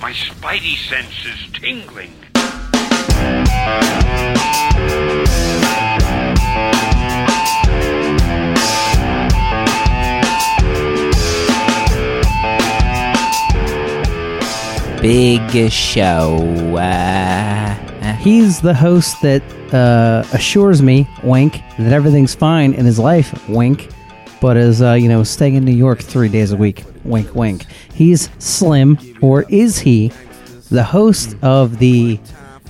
My spidey sense is tingling. Big show. Uh, He's the host that uh, assures me, wink, that everything's fine in his life, wink, but is, uh, you know, staying in New York three days a week, wink, wink. He's Slim, or is he the host of the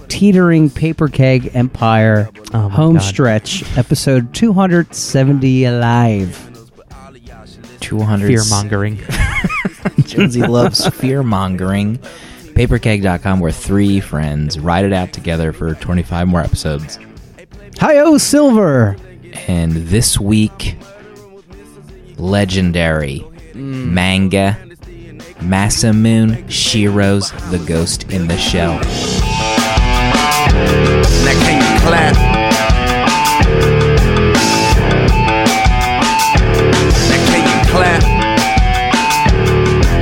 Teetering Paper Keg Empire Oh home God. stretch, episode 270 alive? 200 Fear mongering. Jonesy loves fear mongering. Paperkeg.com, where three friends ride it out together for 25 more episodes. Hi-oh, Silver! And this week, legendary manga Masamune Shirow's The Ghost in the Shell. Now can you clap? Now can you clap?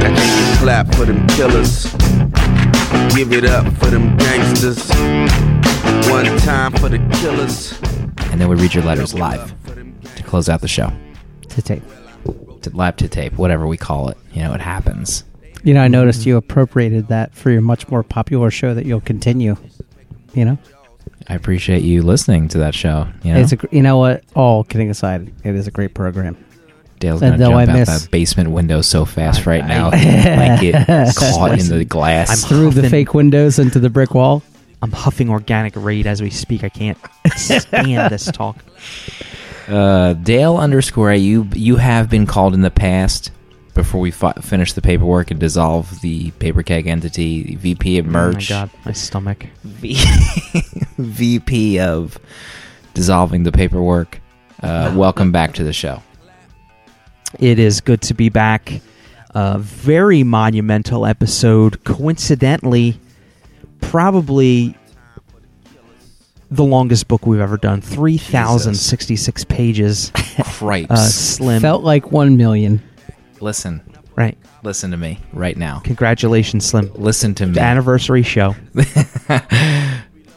Now can you clap for them killers? Give it up for them gangsters. One time for the killers. And then we read your letters live to close out the show. To tape. To live to tape, whatever we call it. You know, it happens. You know, I noticed you appropriated that for your much more popular show that you'll continue. You know? I appreciate you listening to that show. You know, It's a, gr- you know what? All kidding aside, it is a great program. Dale's and gonna though jump I out miss- that basement window so fast right now, I- like it caught in the glass. I'm Through the fake windows into the brick wall. I'm huffing organic raid as we speak. I can't stand this talk. Uh, Dale underscore you you have been called in the past before we fi- finish the paperwork and dissolve the paper keg entity. VP of merch. Oh my god, my stomach. V- VP of dissolving the paperwork. Uh, welcome back to the show. It is good to be back. A very monumental episode. Coincidentally, probably the longest book we've ever done. 3,066 pages. Christ. Uh, slim. Felt like one million. listen, right. listen to me right now. Congratulations, Slim. Listen to me. The anniversary show.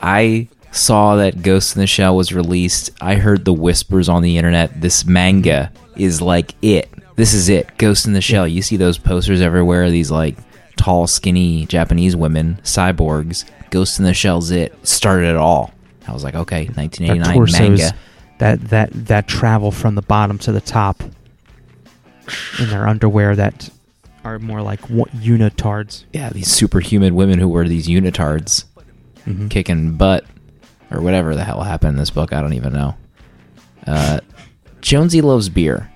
I saw that Ghost in the Shell was released. I heard the whispers on the internet. This manga is like it. This is it. Ghost in the Shell. You see those posters everywhere. These like tall, skinny Japanese women, cyborgs. Ghost in the Shell's it. Started it all. I was like, okay, Their 1989 torsos. manga. That, that, that travel from the bottom to the top in their underwear that are more like wa- unitards. Yeah, these superhuman women who wear these unitards, Mhm. kicking butt, or whatever the hell happened in this book. I don't even know. Uh, Jonesy loves beer.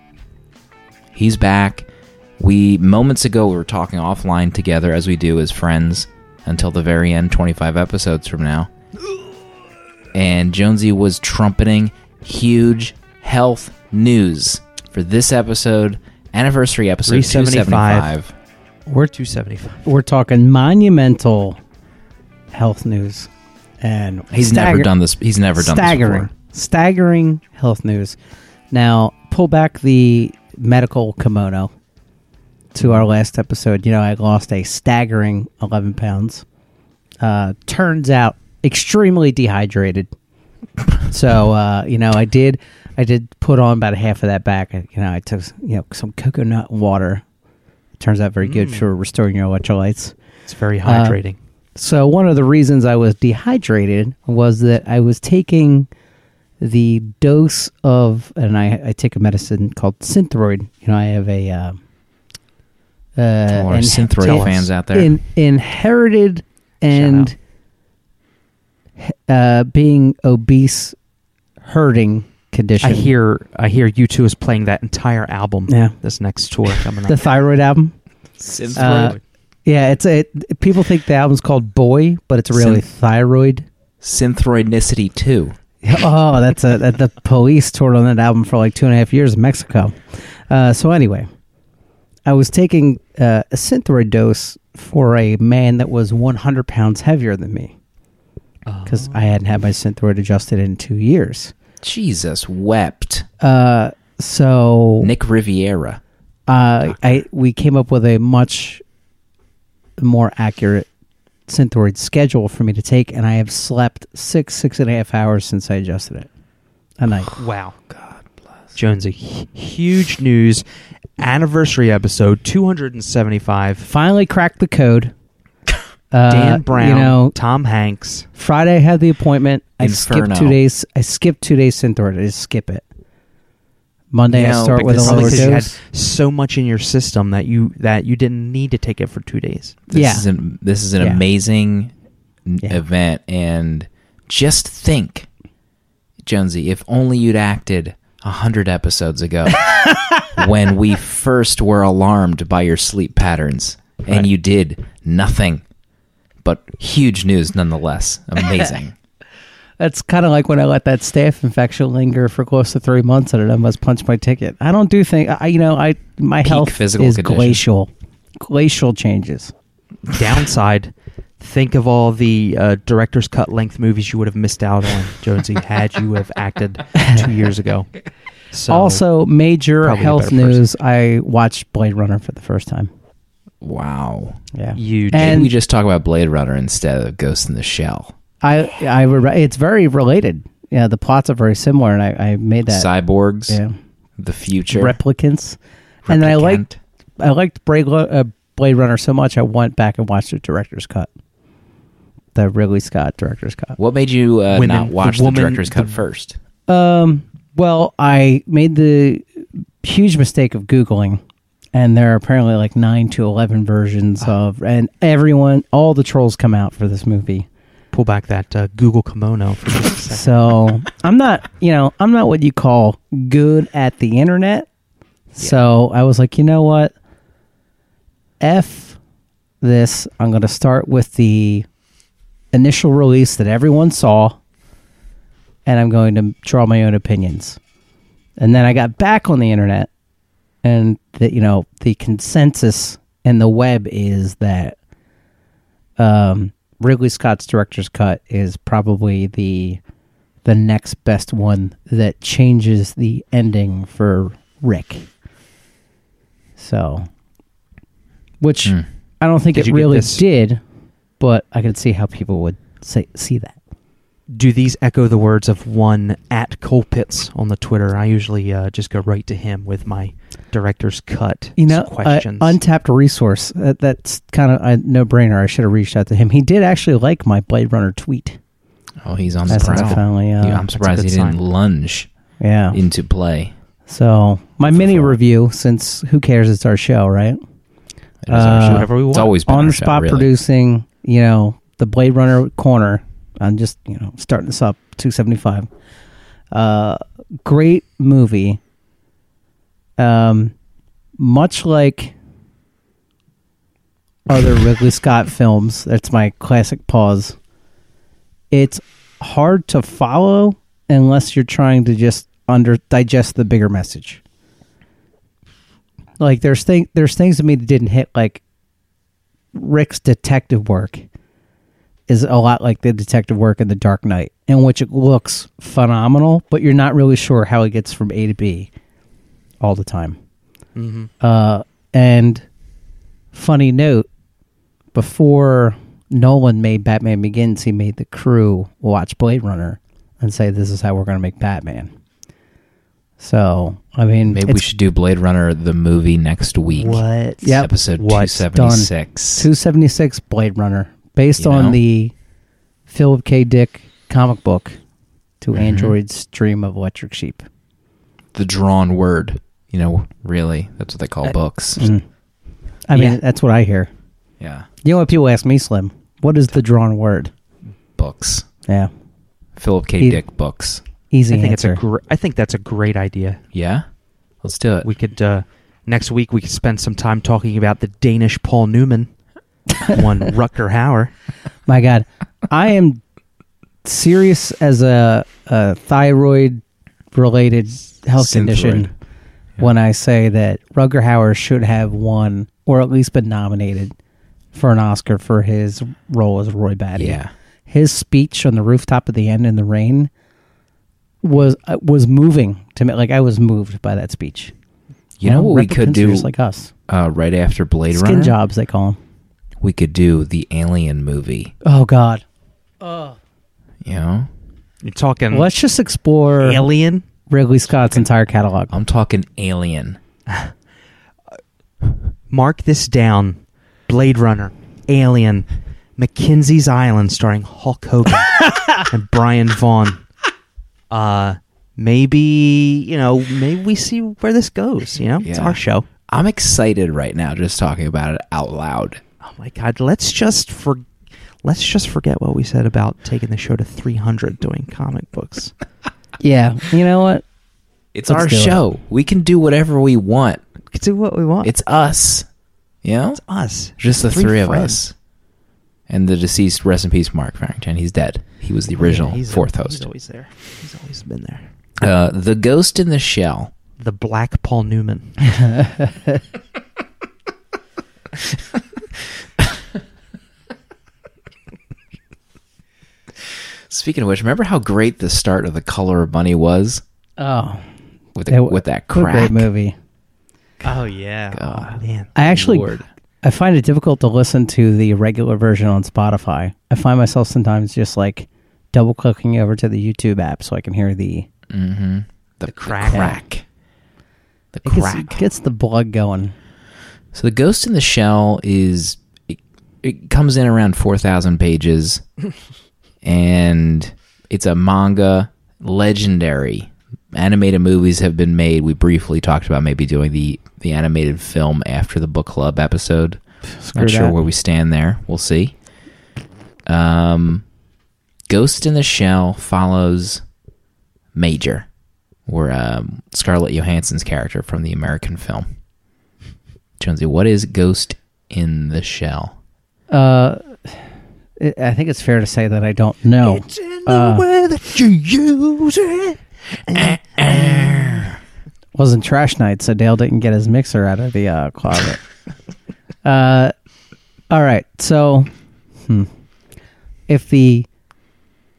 He's back. We moments ago we were talking offline together as we do as friends until the very end, 25 episodes from now. And Jonesy was trumpeting huge health news for this episode, anniversary episode 275. We're 275. we're talking monumental health news, and He's never done this. He's never done staggering, this before. staggering health news. Now, pull back the medical kimono to our last episode. You know, I lost a staggering eleven pounds. Uh, turns out, extremely dehydrated. so, uh, you know, I did, I did put on about half of that back. You know, I took, you know, some coconut water. Turns out very good for restoring your electrolytes. It's very Uh, hydrating. So one of the reasons I was dehydrated was that I was taking the dose of, and I, I take a medicine called Synthroid. You know, I have a uh, uh, All our Synthroid tell fans out there. in, inherited and uh, being obese, hurting condition. I hear I hear you two is playing that entire album. Yeah. This next tour coming up. the thyroid album. Synthroid. Uh, yeah, it's a. People think the album's called Boy, but it's really Synth- Thyroid. Synthroidnicity 2. oh, that's a that the police toured on that album for like two and a half years in Mexico. Uh, so anyway, I was taking uh, a Synthroid dose for a man that was 100 pounds heavier than me. because I hadn't had my synthroid adjusted in two years. Jesus wept. Uh, so Nick Riviera. uh, I we came up with a much more accurate synthroid schedule for me to take, and I have slept six six and a half hours since I adjusted it a night. Wow. God bless. Jonesy, hu- huge news. Anniversary episode 275. Finally cracked the code. Uh, Dan Brown, you know, Tom Hanks. Friday I had the appointment. I skipped two days. I skipped two days synthroid. I just skip it. Monday I No, start with a because- lower because you had so much in your system that you that you didn't need to take it for two days. This Yeah. is an, this is an Yeah. amazing Yeah. event, and just think, Jonesy, if only you'd acted a hundred episodes ago when we first were alarmed by your sleep patterns, and you did nothing. But huge news nonetheless. Amazing. That's kind of like when I let that staph infection linger for close to three months, and it almost punched my ticket. I don't do things. I, you know, I my Peak health physical is condition. glacial, glacial changes. Downside, think of all the uh, director's cut length movies you would have missed out on, Jonesy, had you have acted two years ago. So, also, major health better person. news. I watched Blade Runner for the first time. wow. Yeah, huge. And- Maybe we just talk about Blade Runner instead of Ghost in the Shell. I I re- it's very related. Yeah, the plots are very similar, and I, I made that. Cyborgs, yeah, the future. replicants, and then I liked I liked Blade, uh, Blade Runner so much I went back and watched the director's cut, the Ridley Scott director's cut. What made you uh, Women- not the watch the, woman- director's cut the- first? Um, well, I made the huge mistake of googling, and there are apparently like nine to eleven versions of, and everyone, all the trolls come out for this movie. Pull back that uh, Google kimono for just a second. So I'm not, you know, I'm not what you call good at the internet. So I was like, you know what? F this. I'm going to start with the initial release that everyone saw, and I'm going to draw my own opinions. And then I got back on the internet, and the, you know, the consensus in the web is that um, Ridley Scott's director's cut is probably the the next best one that changes the ending for Rick. So, which Hmm. I don't think Did it really did, but I could see how people would say see that. Do these echo the words of one at Colpitts on the Twitter? I usually uh, just go right to him with my director's cut You know, questions. uh, untapped resource. Uh, that's kind of a no brainer. I should have reached out to him. He did actually like my Blade Runner tweet. Oh, he's on That's the prowl. finally, uh, Yeah, I'm surprised he good didn't sign. lunge Yeah. into play. So my mini Fulfill. review, since who cares? It's our show, right? It is our Uh, show. Whatever we It's always been on our the show, spot really. producing, you know, the Blade Runner corner. I'm just, you know, starting this up 275. Uh great movie. Um much like other Ridley Scott films, that's my classic pause. It's hard to follow unless you're trying to just under digest the bigger message. Like there's thing there's things to me that didn't hit like Rick's detective work is a lot like the detective work in The Dark Knight, in which it looks phenomenal, but you're not really sure how it gets from A to B all the time. hmm Uh, and funny note, before Nolan made Batman Begins, he made the crew watch Blade Runner and say, "This is how we're going to make Batman." So, I mean, Maybe we should do Blade Runner the movie next week. What? Yep. Episode 276. 276 Blade Runner, based You on know? the Philip K. Dick comic book to Mhm. Android's Dream of Electric Sheep. The drawn word. You know, really, that's what they call Uh, books. Mm. I mean, Yeah. that's what I hear. Yeah, You know what people ask me, Slim? What is the drawn word? books. Yeah, Philip K. Dick books. easy I think it's answer. a gr- I think that's a great idea. Yeah, let's do it. We could uh, next week we could spend some time talking about the Danish Paul Newman, one Rutger Hauer. My God, I am serious as a, a thyroid related health Synthroid. condition Yeah. when I say that Rutger Hauer should have won or at least been nominated for an Oscar for his role as Roy Batty. Yeah, his speech on the rooftop at the end in the rain was uh, was moving to me. Like I was moved by that speech. You know what we could do just like us. uh, right after Blade Skin Runner? jobs, they call them. We could do the Alien movie. Oh God. You know, You're talking Let's just explore Alien. Ridley Scott's entire catalog. I'm talking Alien. Mark this down. Blade Runner, Alien, McCinsey's Island, starring Hulk Hogan and Brian Vaughn. Uh, maybe you know, maybe we see where this goes. You know, it's Yeah. our show. I'm excited right now just talking about it out loud. Oh my God, let's just for let's just forget what we said about taking the show to 300 doing comic books. Yeah. You know what? It's Let's our do it. show. We can do whatever we want. We can do what we want. It's us. You know? It's us. Just the Three three, of us. And the deceased, rest in peace, Mark Farrington. He's dead. He was the original Yeah, he's- fourth He's host. always there. He's always been there. Uh, the Ghost in the Shell. The Black Paul Newman. Speaking of which, remember how great the start of The Color of Money was? Oh, With, the, That- with that crack. great movie. Oh yeah. God. Oh, man. I actually Lord. I find it difficult to listen to the regular version on Spotify. I find myself sometimes just like double clicking over to the YouTube app so I can hear the Mm-hmm. The, the crack. crack. The it gets, crack. gets the blood going. So the Ghost in the Shell is it, it comes in around four thousand pages, and it's a manga legendary. Animated movies have been made. We briefly talked about maybe doing the the animated film after the book club episode. Screw Not sure that. where we stand there. We'll see. Um, Ghost in the Shell follows Major, or um, Scarlett Johansson's character from the American film. Jonesy, what is Ghost in the Shell? Uh, I think it's fair to say that I don't know. in Uh, way that you use it. wasn't trash night, so Dale didn't get his mixer out of the uh, closet. uh, all right, so hmm. if the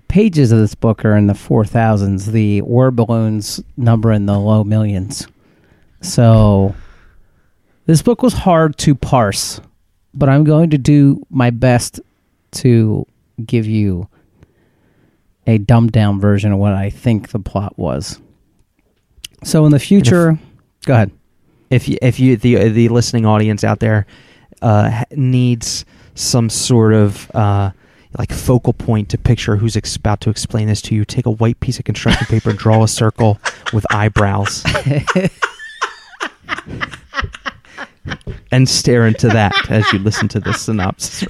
pages of this book are in the four thousands, the war balloons number in the low millions. So this book was hard to parse, but I'm going to do my best to give you a dumbed down version of what I think the plot was. So in the future, go ahead. if you, if you the the listening audience out there uh, needs some sort of uh, like focal point to picture who's ex- about to explain this to you, take a white piece of construction paper and draw a circle with eyebrows, and stare into that as you listen to this synopsis.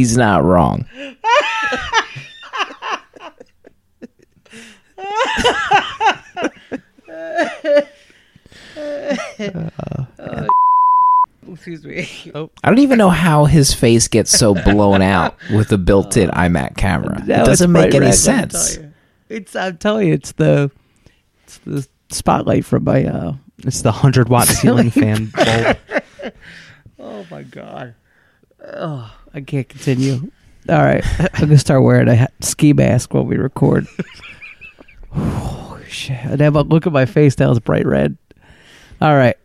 He's not wrong. Excuse me. I don't even know how his face gets so blown out with the built-in iMac camera. it doesn't make any sense. It's I'm telling you, it's the it's the spotlight from my uh It's the hundred watt ceiling fan bulb. Oh my god. Oh, I can't continue. All right, I'm gonna start wearing a ski mask while we record. oh shit! And then but look at my face now; it's bright red. All right,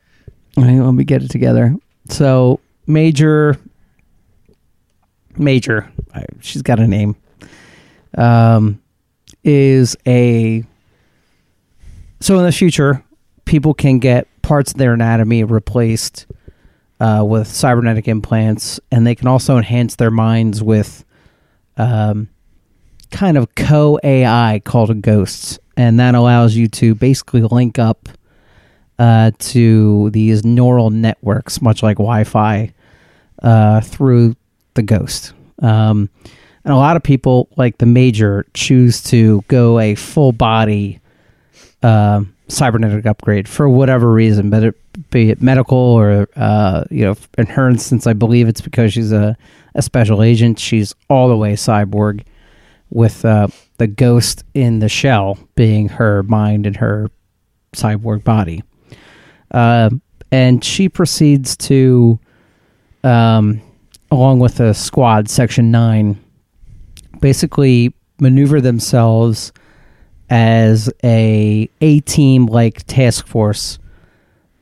let me get it together. So, Major, Major, she's got a name. Um, is a so in the future, people can get parts of their anatomy replaced uh, with cybernetic implants, and they can also enhance their minds with um, kind of co AI called ghosts, and that allows you to basically link up uh, to these neural networks, much like Wi-Fi, uh, through the ghost. Um, and a lot of people, like the major, choose to go a full body um cybernetic upgrade for whatever reason, but it be it medical or uh, you know, in her instance, I believe it's because she's a, a special agent. She's all the way cyborg, with uh, the ghost in the shell being her mind and her cyborg body. Um and she proceeds to, um, along with the squad, Section 9, basically maneuver themselves as a A team like task force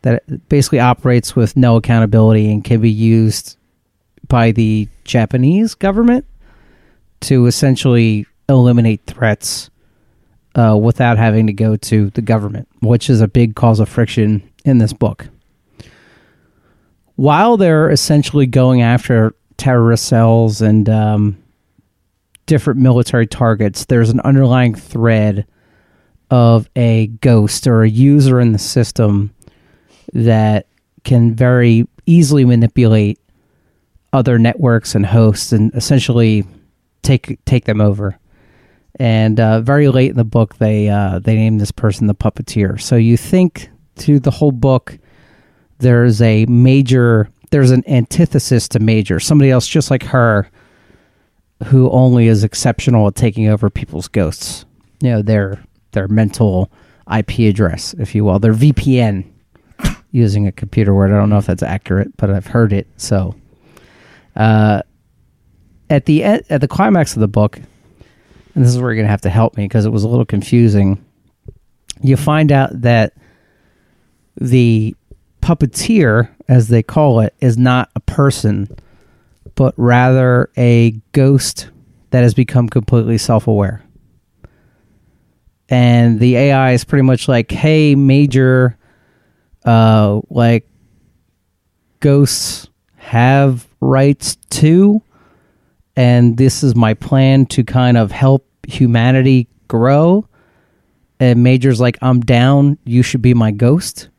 that basically operates with no accountability and can be used by the Japanese government to essentially eliminate threats uh, without having to go to the government, which is a big cause of friction in this book. While they're essentially going after terrorist cells and um, different military targets, there's an underlying thread of a ghost or a user in the system that can very easily manipulate other networks and hosts and essentially take take them over. And uh, very late in the book, they uh, they name this person the puppeteer. So you think through the whole book, there's a major, there's an antithesis to major, somebody else just like her, who only is exceptional at taking over people's ghosts. You know their their mental IP address, if you will, their VPN. Using a computer word, I don't know if that's accurate, but I've heard it. So, uh, at the e- at the climax of the book, and this is where you're gonna have to help me because it was a little confusing. You find out that the puppeteer, as they call it, is not a person, but rather a ghost that has become completely self aware. And the AI is pretty much like, hey, Major, uh, like, ghosts have rights too. And this is my plan to kind of help humanity grow. And Major's like, I'm down. You should be my ghost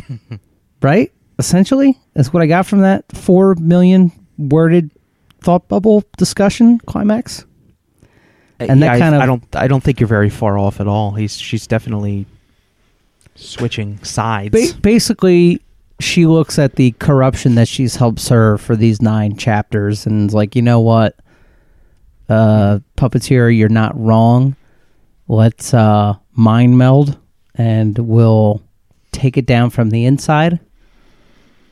right? Essentially, that's what I got from that four million worded thought bubble discussion climax. And that Yeah, I- kind of- I don't I don't think you're very far off at all. He's she's definitely switching sides. Ba- basically, she looks at the corruption that she's helped serve for these nine chapters and is like, you know what, uh, puppeteer, you're not wrong. Let's uh, mind meld, and we'll take it down from the inside.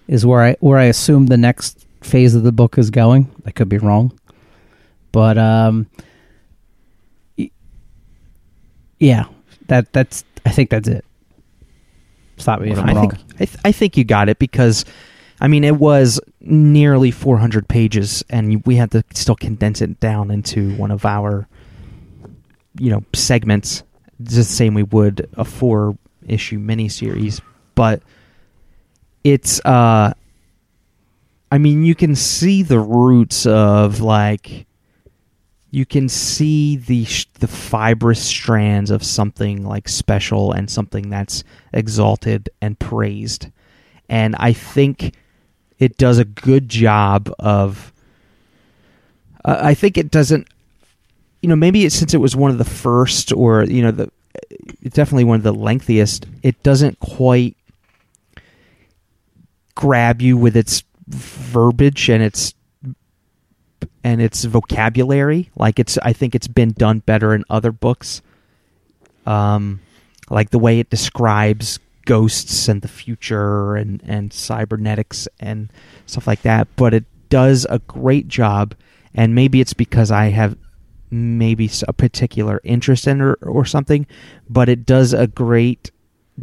Is where I where I assume the next phase of the book is going. I could be wrong, but um, yeah, that that's I think that's it. Stop me if I'm I wrong. think I, th- I think you got it because I mean it was nearly 400 pages and we had to still condense it down into one of our you know segments just the same we would a four issue miniseries but it's uh I mean you can see the roots of like you can see the sh- the fibrous strands of something like special and something that's exalted and praised. And i think it does a good job of uh, i think it doesn't you know maybe it, since it was one of the first or you know the definitely one of the lengthiest it doesn't quite grab you with its verbiage and its and its vocabulary. Like it's, I think it's been done better in other books. Um, like the way it describes ghosts and the future and and cybernetics and stuff like that. But it does a great job, and maybe it's because I have maybe a particular interest in or, or something, but it does a great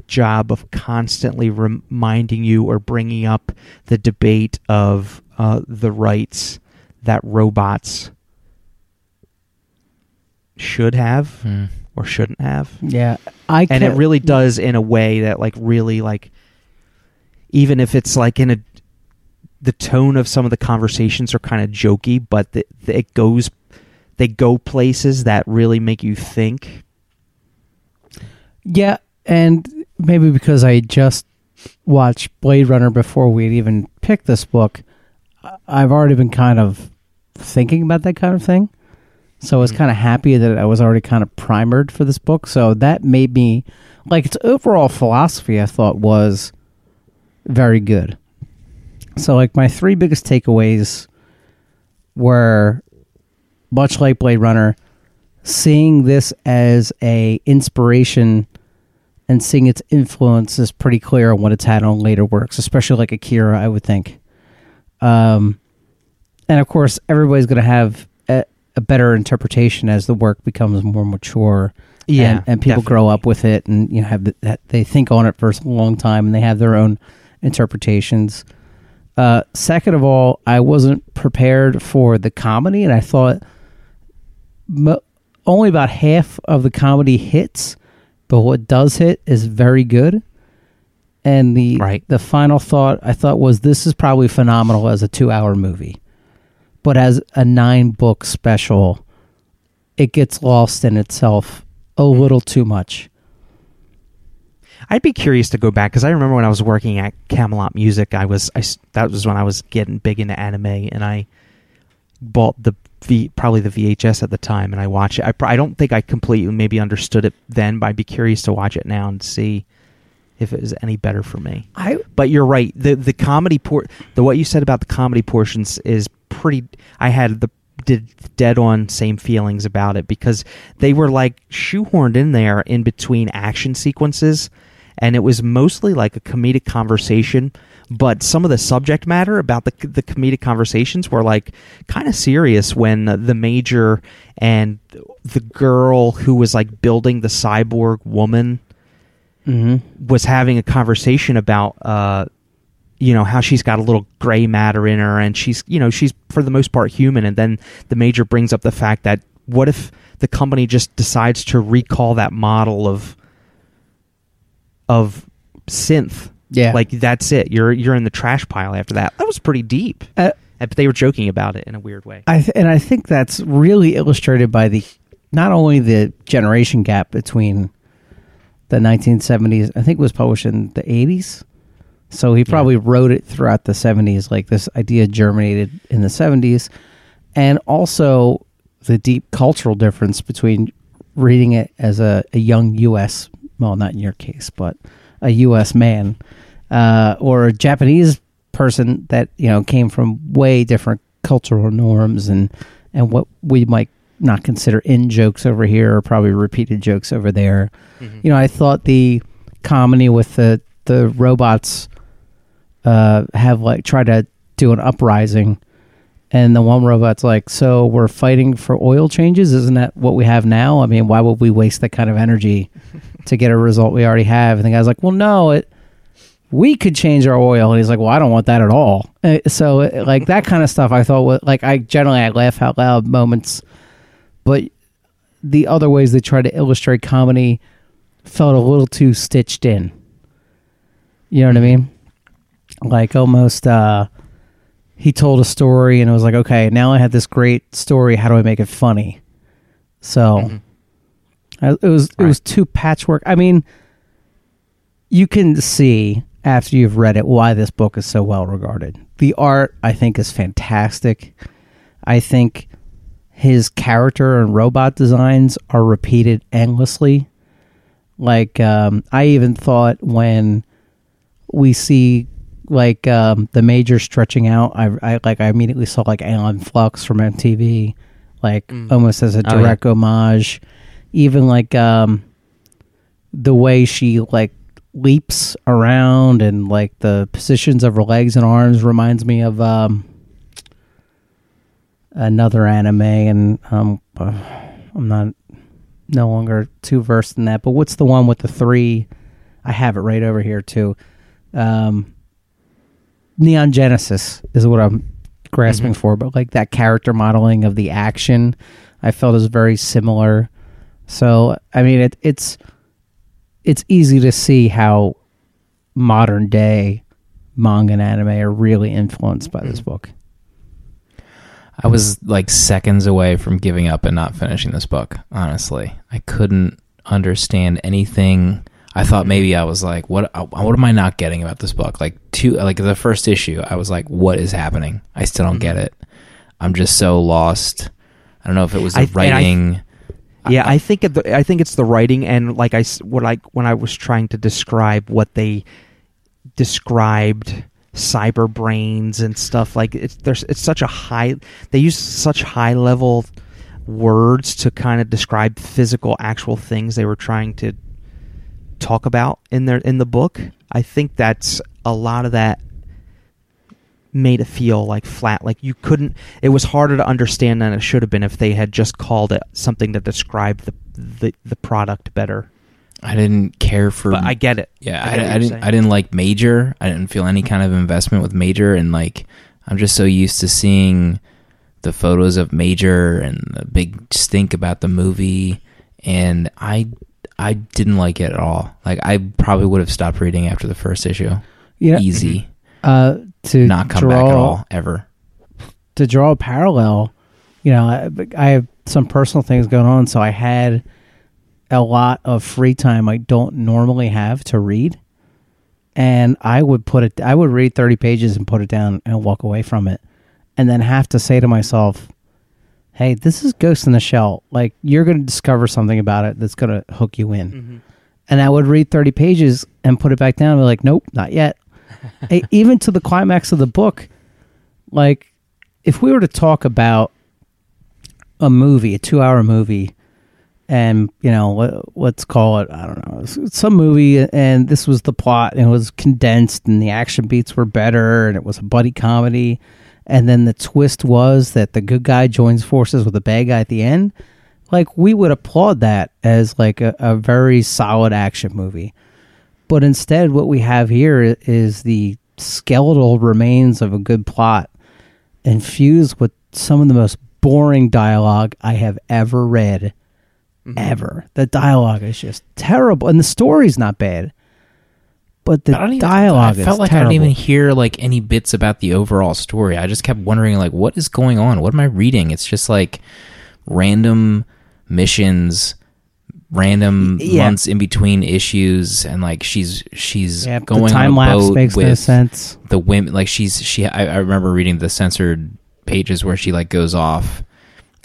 job of constantly reminding you or bringing up the debate of uh, the rights that robots should have Hmm. or shouldn't have Yeah, I and it really does in a way that like really like even if it's like in a the tone of some of the conversations are kind of jokey but the, the, it goes they go places that really make you think Yeah, and maybe because I just watched Blade Runner before we'd even picked this book, I've already been kind of thinking about that kind of thing. So I was Mhm. kind of happy that I was already kind of primered for this book. So that made me like its overall philosophy. I thought was very good. So like my three biggest takeaways were much like Blade Runner, seeing this as a inspiration and seeing its influence is pretty clear on what it's had on later works, especially like Akira, I would think. Um, and of course, everybody's going to have a, a better interpretation as the work becomes more mature. Yeah, and, and people grow up with it, and you know have the, that they think on it for a long time, and they have their own interpretations. Uh, second of all, I wasn't prepared for the comedy, and I thought mo- only about half of the comedy hits, but what does hit is very good. And the Right. the final thought I thought was this is probably phenomenal as a two hour movie, but as a nine book special, it gets lost in itself a mm-hmm. little too much. I'd be curious to go back because I remember when I was working at Camelot Music, I was I that was when I was getting big into anime, and I bought the V probably the VHS at the time, and I watch it. I, I don't think I completely maybe understood it then, but I'd be curious to watch it now and see if it was any better for me. I But you're right. The the comedy por the what you said about the comedy portions is pretty. I had the did dead on same feelings about it because they were like shoehorned in there in between action sequences, and it was mostly like a comedic conversation. But some of the subject matter about the the comedic conversations were like kind of serious when the major and the girl who was like building the cyborg woman was having a conversation about uh you know how she's got a little gray matter in her and she's you know she's for the most part human. And then the major brings up the fact that what if the company just decides to recall that model of of synth Yeah. like that's it you're you're in the trash pile after that that was pretty deep Uh, but they were joking about it in a weird way I th- and I think that's really illustrated by the not only the generation gap between the 1970s. I think it was published in the 80s, so he probably wrote it throughout the 70s. Like this idea germinated in the 70s, and also the deep cultural difference between reading it as a, a young U.S. well, not in your case, but a U.S. man uh, or a Japanese person that you know came from way different cultural norms and and what we might not consider in jokes over here or probably repeated jokes over there. You know, I thought the comedy with the the robots uh, have like try to do an uprising. And the one robot's like, so we're fighting for oil changes? Isn't that what we have now? I mean, why would we waste that kind of energy to get a result we already have? And the guy's like, well, no, it we could change our oil. And he's like, well, I don't want that at all. Uh, So, uh, like that kind of stuff, I thought, was, like, I generally I laugh out loud moments, but the other ways they try to illustrate comedy felt a little too stitched in. You know what I mean? Like almost uh he told a story and it was like, okay, now I have this great story. How do I make it funny? So I- it was it was too patchwork. I mean, you can see after you've read it why this book is so well regarded. The art, I think, is fantastic. I think his character and robot designs are repeated endlessly. Like um, I even thought when we see like um, the major stretching out, I, I like I immediately saw like Aeon Flux from MTV, like almost as a Oh, yeah. direct homage. Even like um, the way she like leaps around and like the positions of her legs and arms reminds me of um, another anime, and um, I'm not no longer too versed in that. But what's the one with the three? I have it right over here too. Um, Neon Genesis is what I'm grasping mm-hmm. for, but like that character modeling of the action, I felt is very similar. So I mean, it, it's it's easy to see how modern day manga and anime are really influenced by this mm-hmm. book. I was like seconds away from giving up and not finishing this book. Honestly, I couldn't understand anything. I thought maybe I was like, what? uh, What am I not getting about this book? Like two, like the first issue, I was like, what is happening? I still don't get it. I'm just so lost. I don't know if it was the I- and I- writing. Yeah, I think it, I think it's the writing and like I what I when I was trying to describe what they described cyber brains and stuff like it's there's it's such a high they use such high level words to kind of describe physical actual things they were trying to talk about in their in the book. I think that's a lot of that made it feel like flat like you couldn't it was harder to understand than it should have been if they had just called it something that described the the, the product better I didn't care for. but i get it Yeah, I I, I didn't. saying. I didn't like Major. I didn't feel any kind of investment with Major, and like I'm just so used to seeing the photos of Major and the big stink about the movie, and I I didn't like it at all. Like I probably would have stopped reading after the first issue. Yeah. Easy, Uh, to not come draw, back at all ever. To draw a parallel, you know, I, I have some personal things going on, so I had a lot of free time I don't normally have to read, and I would put it. I would read thirty pages and put it down and walk away from it, and then have to say to myself, "Hey, this is Ghost in the Shell. Like you're going to discover something about it that's going to hook you in." Mm-hmm. And I would read thirty pages and put it back down and be like, "Nope, not yet." E- Even to the climax of the book, like if we were to talk about a movie, a two-hour movie, and you know let, let's call it i don't know some movie and this was the plot and it was condensed and the action beats were better and it was a buddy comedy and then the twist was that the good guy joins forces with the bad guy at the end. Like we would applaud that as like a, a very solid action movie. But instead what we have here is the skeletal remains of a good plot infused with some of the most boring dialogue i have ever read. Mm-hmm. Ever. The dialogue is just terrible, and the story's not bad, but the I don't even, dialogue I felt is like terrible. I didn't even hear like any bits about the overall story. I just kept wondering like what is going on? What am I reading? It's just like random missions, random Yeah. months in between issues, and like she's she's yeah, going the time on a lapse boat makes with no sense. the women. Like she's she. I, I remember reading the censored pages where she like goes off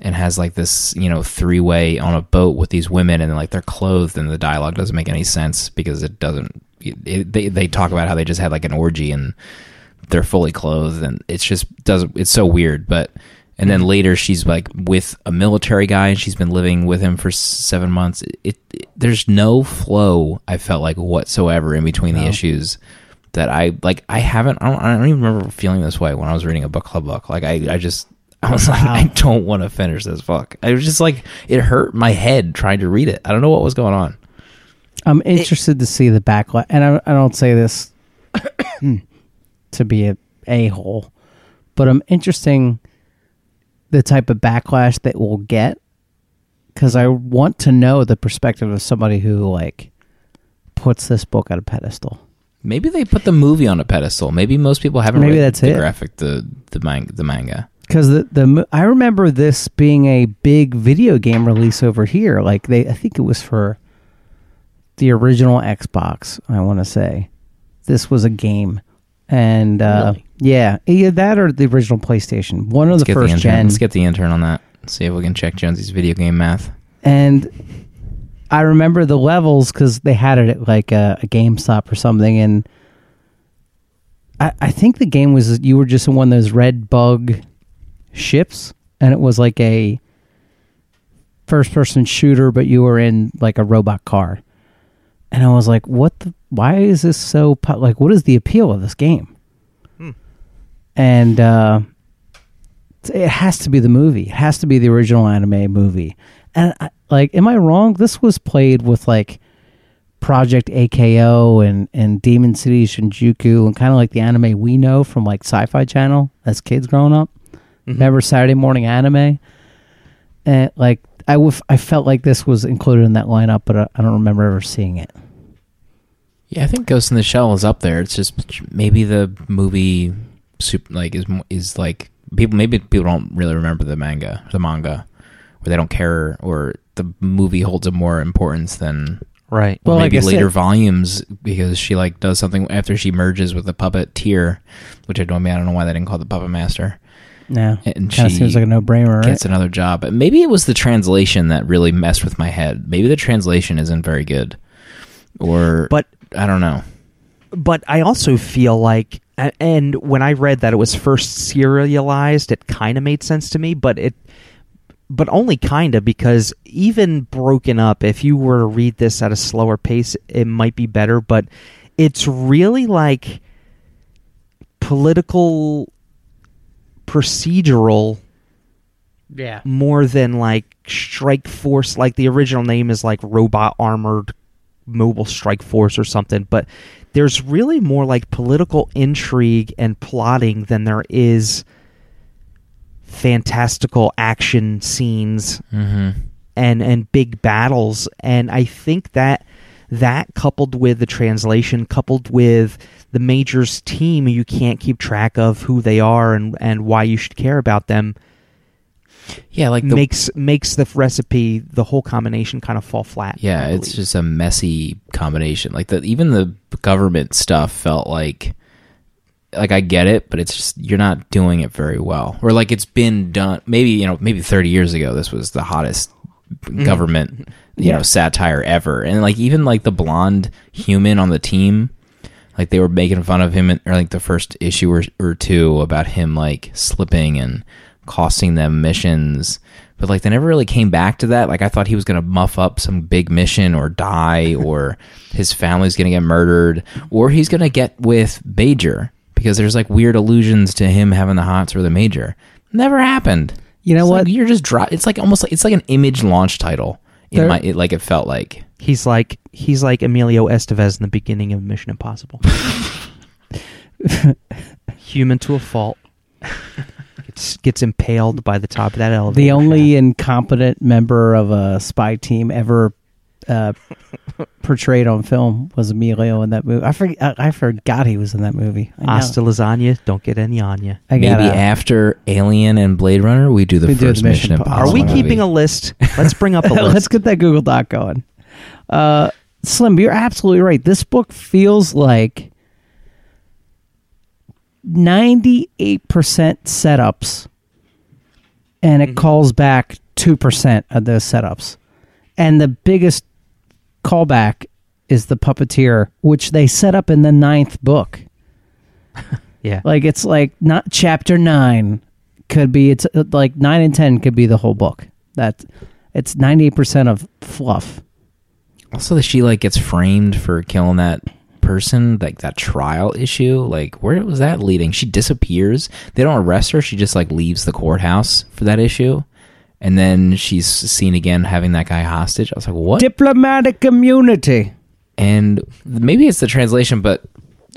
and has like this you know three way on a boat with these women and like they're clothed and the dialogue doesn't make any sense because it doesn't it, they they talk about how they just had like an orgy and they're fully clothed and it's just doesn't it's so weird but and then mm-hmm. later she's like with a military guy and she's been living with him for seven months it, it there's no flow i felt like whatsoever in between the issues that i like i haven't I don't, I don't even remember feeling this way when i was reading a book club book like i, I just I was like, I don't want to finish this book. I was just like, it hurt my head trying to read it. I don't know what was going on. I'm interested to see the backlash, and I, I don't say this hmm. to be a a hole, but I'm interesting the type of backlash that we'll get because I want to know the perspective of somebody who like puts this book at a pedestal. Maybe they put the movie on a pedestal. Maybe most people haven't Maybe read that's the it. graphic, the the, man- the manga. because the the I remember this being a big video game release over here. Like they, I think it was for the original Xbox. I want to say this was a game, and uh, Really? yeah, either that or the original PlayStation. One of Let's the the first intern. gen. Let's get the intern on that. See if we can check Jonesy's video game math. and I remember the levels because they had it at like a, a GameStop or something, and I, I think the game was you were just in one of those red bug ships, and it was like a first person shooter, but you were in like a robot car, and I was like, what the? Why is this so po- like? What is the appeal of this game? And uh, it has to be the movie. It has to be the original anime movie. And I, like, am I wrong? This was played with like Project AKO and and Demon City Shinjuku and kind of like the anime we know from like Sci-Fi Channel as kids growing up. Remember Saturday morning anime? And like, I would I felt like this was included in that lineup, but I, I don't remember ever seeing it. Yeah, I think Ghost in the Shell is up there. It's just maybe the movie super like is is like people maybe people don't really remember the manga, the manga, or they don't care, or the movie holds a more importance than Right. Well, maybe later volumes because she like does something after she merges with the puppeteer, which I don't mean I don't know why they didn't call it the puppet master. Yeah, And kind of she seems like a no-brainer, right? Gets another job. But Maybe it was the translation that really messed with my head. Maybe the translation isn't very good, or But I don't know. but I also feel like, and when I read that it was first serialized, it kind of made sense to me. But it, but only kind of because even broken up, if you were to read this at a slower pace, it might be better. But it's really like political procedural Yeah. more than like strike force like the original name is like robot armored mobile strike force or something but there's really more like political intrigue and plotting than there is fantastical action scenes hmm and and big battles. And i think that that coupled with the translation coupled with the majors team you can't keep track of who they are and and why you should care about them Yeah, like the makes makes the recipe the whole combination kind of fall flat Yeah, it's just a messy combination. Like the even the government stuff felt like like I get it, but it's just you're not doing it very well. Or like it's been done maybe, you know, maybe 30 years ago this was the hottest mm-hmm. government, you Yeah. know, satire ever. And like even like the blonde human on the team like they were making fun of him in, or like the first issue or, or two about him like slipping and costing them missions but like they never really came back to that. Like i thought he was going to muff up some big mission or die or his family's going to get murdered or he's going to get with major because there's like weird allusions to him having the hots for the major. Never happened. You know It's what? like you're just dro- it's like almost like it's like an image launch title in my it, like it felt like. He's like he's like Emilio Estevez in the beginning of Mission Impossible. Human to a fault gets, gets impaled by the top of that elevator the only shaft. incompetent member of a spy team ever uh, portrayed on film was Emilio in that movie. I forgot. I forgot he was in that movie. I know. hasta lasagna don't get any on you I maybe gotta- after alien and blade runner we do the We do first the Mission mission Impossible. impossible are we movie. keeping a list let's bring up a list. Let's get that Google Doc going. Uh, Slim, you're absolutely right. This book feels like 98% setups, and it calls back 2% of those setups. And the biggest callback is the puppeteer, which they set up in the ninth book. yeah Like it's like not chapter nine could be it's uh, like nine and ten could be the whole book. That it's ninety eight percent of fluff. Also, that she like gets framed for killing that person, like that trial issue. Like, where was that leading? She disappears. They don't arrest her. She just like leaves the courthouse for that issue, and then she's seen again having that guy hostage. I was like, what? Diplomatic immunity. and maybe it's the translation, but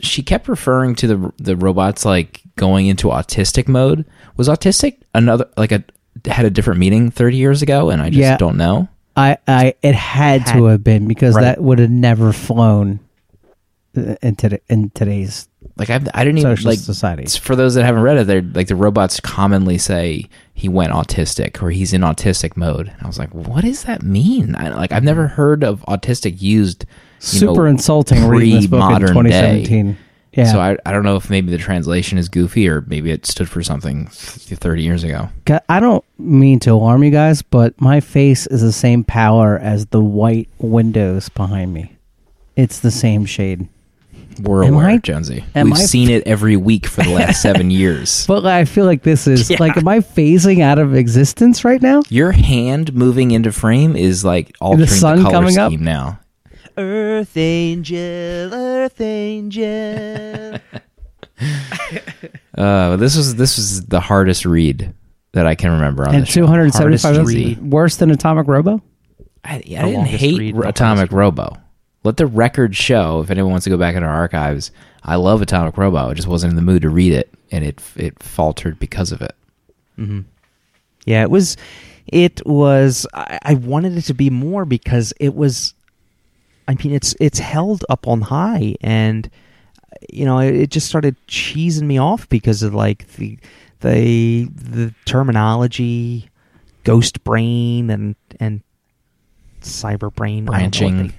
she kept referring to the the robots like going into autistic mode. Was autistic another like a had a different meaning thirty years ago, and I just Yeah. don't know. I, I it had, Had- to have been because right. that would have never flown in, today, in today's Like I, I didn't even like society. for those that haven't read it. They're like the robots commonly say he went autistic or he's in autistic mode. And I was like, what does that mean? I, like I've never heard of autistic used. Super know, insulting this book in pre-modern day. 2017. Yeah. So I, I don't know if maybe the translation is goofy or maybe it stood for something 30 years ago. I don't mean to alarm you guys, but my face is the same power as the white windows behind me. It's the same shade. We're Am aware, I- Jonesy. We've I- seen it every week for the last seven years. But I feel like this is like, am I phasing out of existence right now? Your hand moving into frame is like altering the, sun color coming up? scheme now. Earth Angel, Earth Angel. Uh, this was this was the hardest read that I can remember on And the show. two hundred seventy-five Hardest read. worse than Atomic Robo. I, I didn't hate read, Atomic hardest Robo. Let the record show. If anyone wants to go back in our archives, I love Atomic Robo. I just wasn't in the mood to read it, and it it faltered because of it. hmm Yeah, it was. It was. I, I wanted it to be more because it was. I mean, it's it's held up on high, and you know, it, it just started cheesing me off because of like the the the terminology, ghost brain, and and cyber brain I don't know Branching.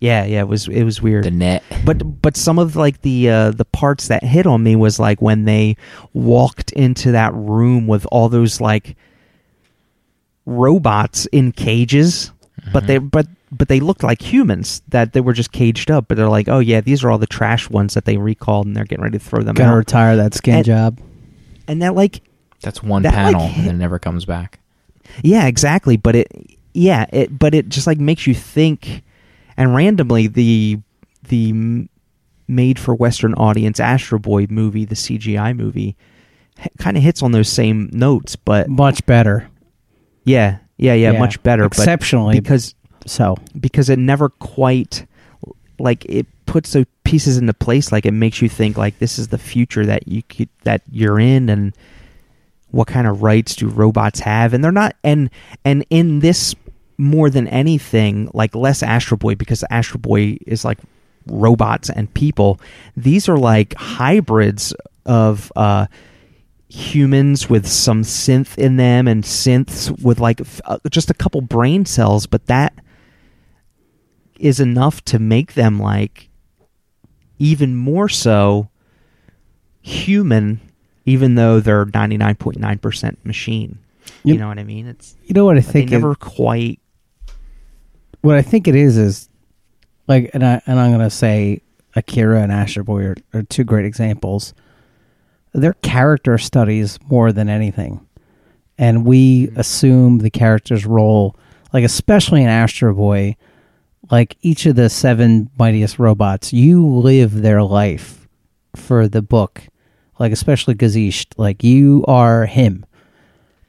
They- I- yeah, yeah, it was it was weird The net. but but some of like the uh, the parts that hit on me was like when they walked into that room with all those like robots in cages but they but but they looked like humans that they were just caged up but they're like oh yeah these are all the trash ones that they recalled and they're getting ready to throw them Gonna out retire that skin And- job. and that like That's one That, panel, hit- and then it never comes back. Yeah, exactly. But it, yeah, it, but it just like makes you think, and randomly the the made for Western audience Astro Boy movie, the CGI movie, kind of hits on those same notes. But Much better. yeah, yeah, yeah, Yeah, much better. but exceptionally because So because it never quite like it puts the pieces into place like it makes you think like this is the future that you could that you're in and what kind of rights do robots have and they're not and and in this more than anything like less astro boy because astro boy is like robots and people these are like hybrids of uh humans with some synth in them and synths with like f- uh, just a couple brain cells but that is enough to make them like even more so human even though they're 99.9% machine you You- know what i mean it's you know what I they think? it- never quite what I think it is is like, and I and I'm gonna say Akira and Astro Boy are, are two great examples. They're character studies more than anything, and we mm-hmm. assume the character's role, like especially in Astro Boy, like each of the seven mightiest robots, you live their life for the book, like especially Gesicht, like you are him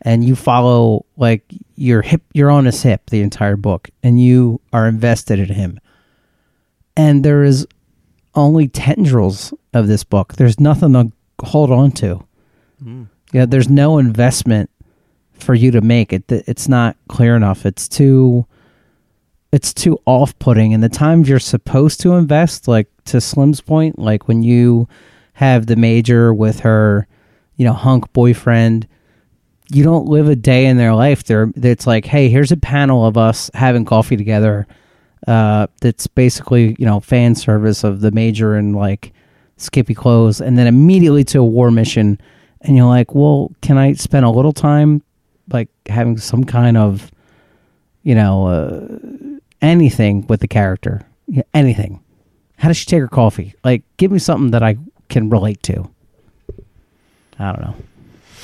and you follow like your hip you're on his hip the entire book and you are invested in him. And there is only tendrils of this book. There's nothing to hold on to. Mm. Yeah there's no investment for you to make. It it's not clear enough. It's too it's too off-putting. And the times you're supposed to invest like to slim's point like when you have the major with her you know hunk boyfriend you don't live a day in their life. They're it's like, hey, here's a panel of us having coffee together. Uh, that's basically you know fan service of the major and like Skippy clothes, and then immediately to a war mission. And you're like, well, can I spend a little time like having some kind of you know uh, anything with the character? Yeah, anything. How does she take her coffee? Like, give me something that I can relate to. I don't know.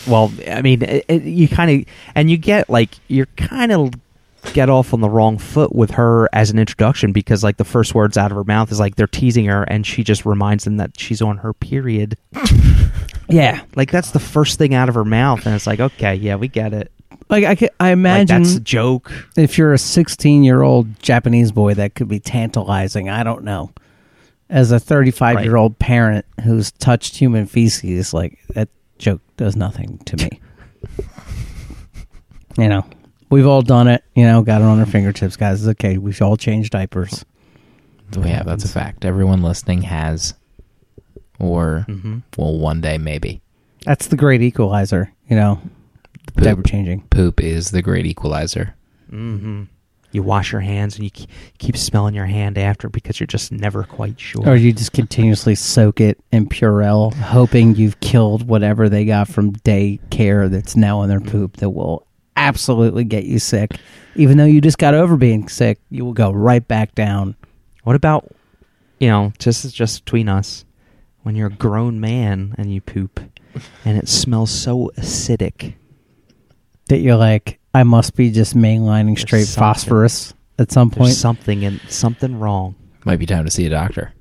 Well i mean it, it, you kind of and you get like you're kind of get off on the wrong foot with her as an introduction because like the first words out of her mouth is like they're teasing her and she just reminds them that she's on her period Yeah, like that's the first thing out of her mouth and it's like okay yeah we get it like I, ca- I like imagine that's a joke if you're a 16 year old Japanese boy, that could be tantalizing. I don't know. As a 35 year old parent who's touched human feces, like that does nothing to me. you know, we've all done it. You know, got it on our fingertips, guys. It's okay. We've all changed diapers. We have that's a fact. Everyone listening has, or Mm-hmm. well, one day maybe. That's the great equalizer. You know, Poop. diaper changing. Poop is the great equalizer. mm-hmm. You wash your hands and you ke- keep smelling your hand after because you're just never quite sure Or you just continuously soak it in Purell, hoping you've killed whatever they got from daycare that's now in their poop that will absolutely get you sick. Even though you just got over being sick, you will go right back down. What about, you know, just just between us, when you're a grown man and you poop, and it smells so acidic? That you're like, I must be just mainlining There's straight something. phosphorus at some There's point. something and something wrong. Might be time to see a doctor.